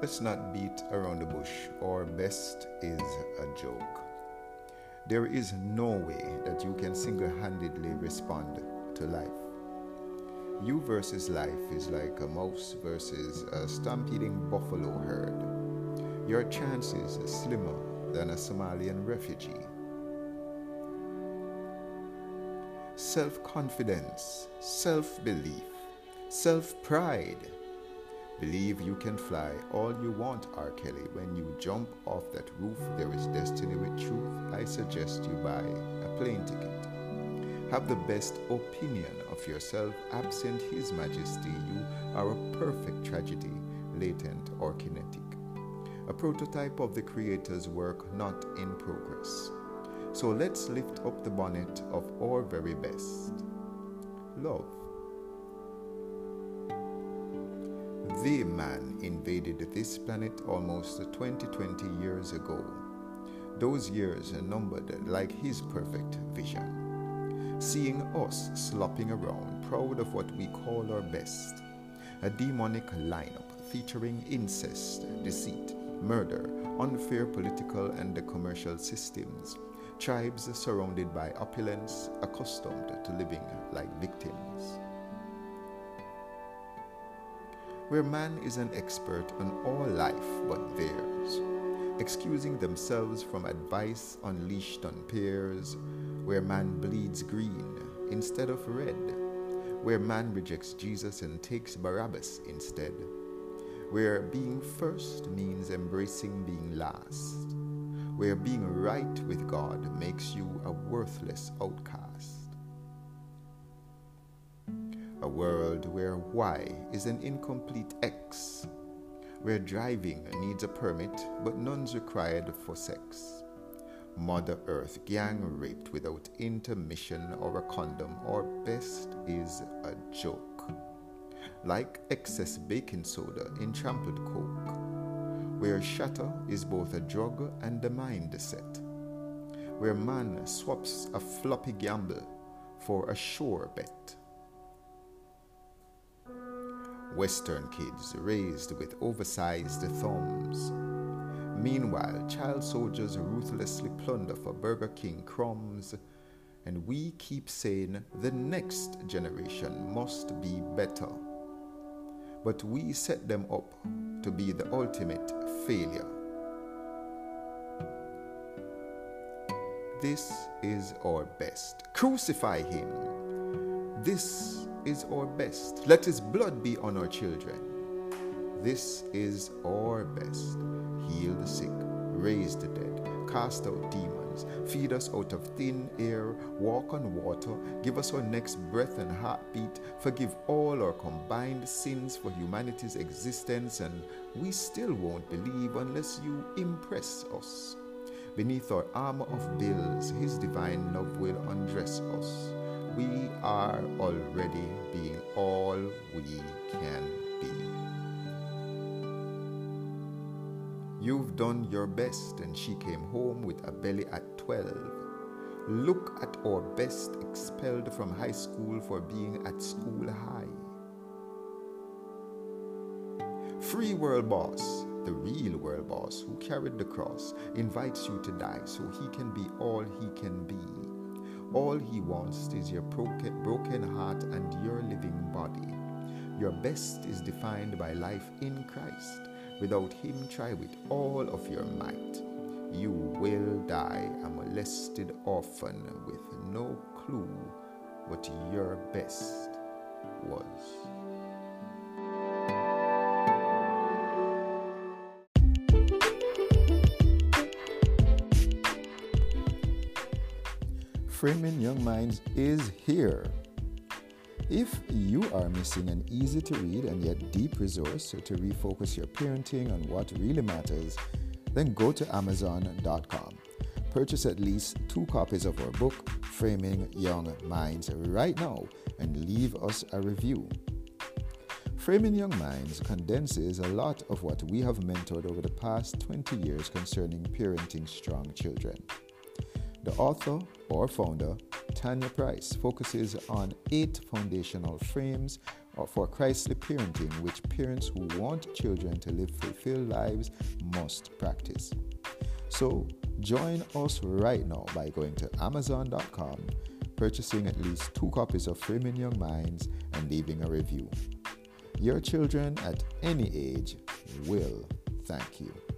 Let's not beat around the bush. Our best is a joke. There is no way that you can single handedly respond to life. You versus life is like a mouse versus a stampeding buffalo herd. Your chances are slimmer than a Somalian refugee. Self confidence, self belief, self pride Believe you can fly all you want, R. Kelly. When you jump off that roof, there is destiny with truth. I suggest you buy a plane ticket. Have the best opinion of yourself. Absent His Majesty, you are a perfect tragedy, latent or kinetic. A prototype of the Creator's work, not in progress. So let's lift up the bonnet of our very best. Love. The man invaded this planet almost 20 20 years ago. Those years are numbered like his perfect vision. Seeing us slopping around, proud of what we call our best. A demonic lineup featuring incest, deceit, murder, unfair political and commercial systems, tribes surrounded by opulence, accustomed to living like victims where man is an expert on all life but theirs, excusing themselves from advice unleashed on peers, where man bleeds green instead of red, where man rejects Jesus and takes Barabbas instead, where being first means embracing being last, where being right with God makes you a worthless outcast a world where Y is an incomplete X, where driving needs a permit but none's required for sex. Mother Earth gang raped without intermission or a condom, or best is a joke. Like excess baking soda in trampled coke, where shatter is both a drug and a mindset, where man swaps a floppy gamble for a sure bet Western kids raised with oversized thumbs. Meanwhile, child soldiers ruthlessly plunder for Burger King crumbs, and we keep saying the next generation must be better. But we set them up to be the ultimate failure. This is our best. Crucify him. This is our best. Let his blood be on our children. This is our best. Heal the sick, raise the dead, cast out demons, feed us out of thin air, walk on water, give us our next breath and heartbeat, forgive all our combined sins for humanity's existence, and we still won't believe unless you impress us. Beneath our armor of bills, his divine love will undress us we are already being all we can be. You've done your best, and she came home with a belly at 12. Look at our best expelled from high school for being at school high. Free world boss, the real world boss who carried the cross, invites you to die so he can be all he can be. All he wants is your broken heart and your living body. Your best is defined by life in Christ. Without him, try with all of your might. You will die a molested orphan with no clue what your best was. Framing Young Minds is here. If you are missing an easy to read and yet deep resource to refocus your parenting on what really matters, then go to Amazon.com. Purchase at least two copies of our book, Framing Young Minds, right now and leave us a review. Framing Young Minds condenses a lot of what we have mentored over the past 20 years concerning parenting strong children. The author or founder, Tanya Price, focuses on eight foundational frames for Christly parenting, which parents who want children to live fulfilled lives must practice. So, join us right now by going to Amazon.com, purchasing at least two copies of Framing Young Minds, and leaving a review. Your children at any age will thank you.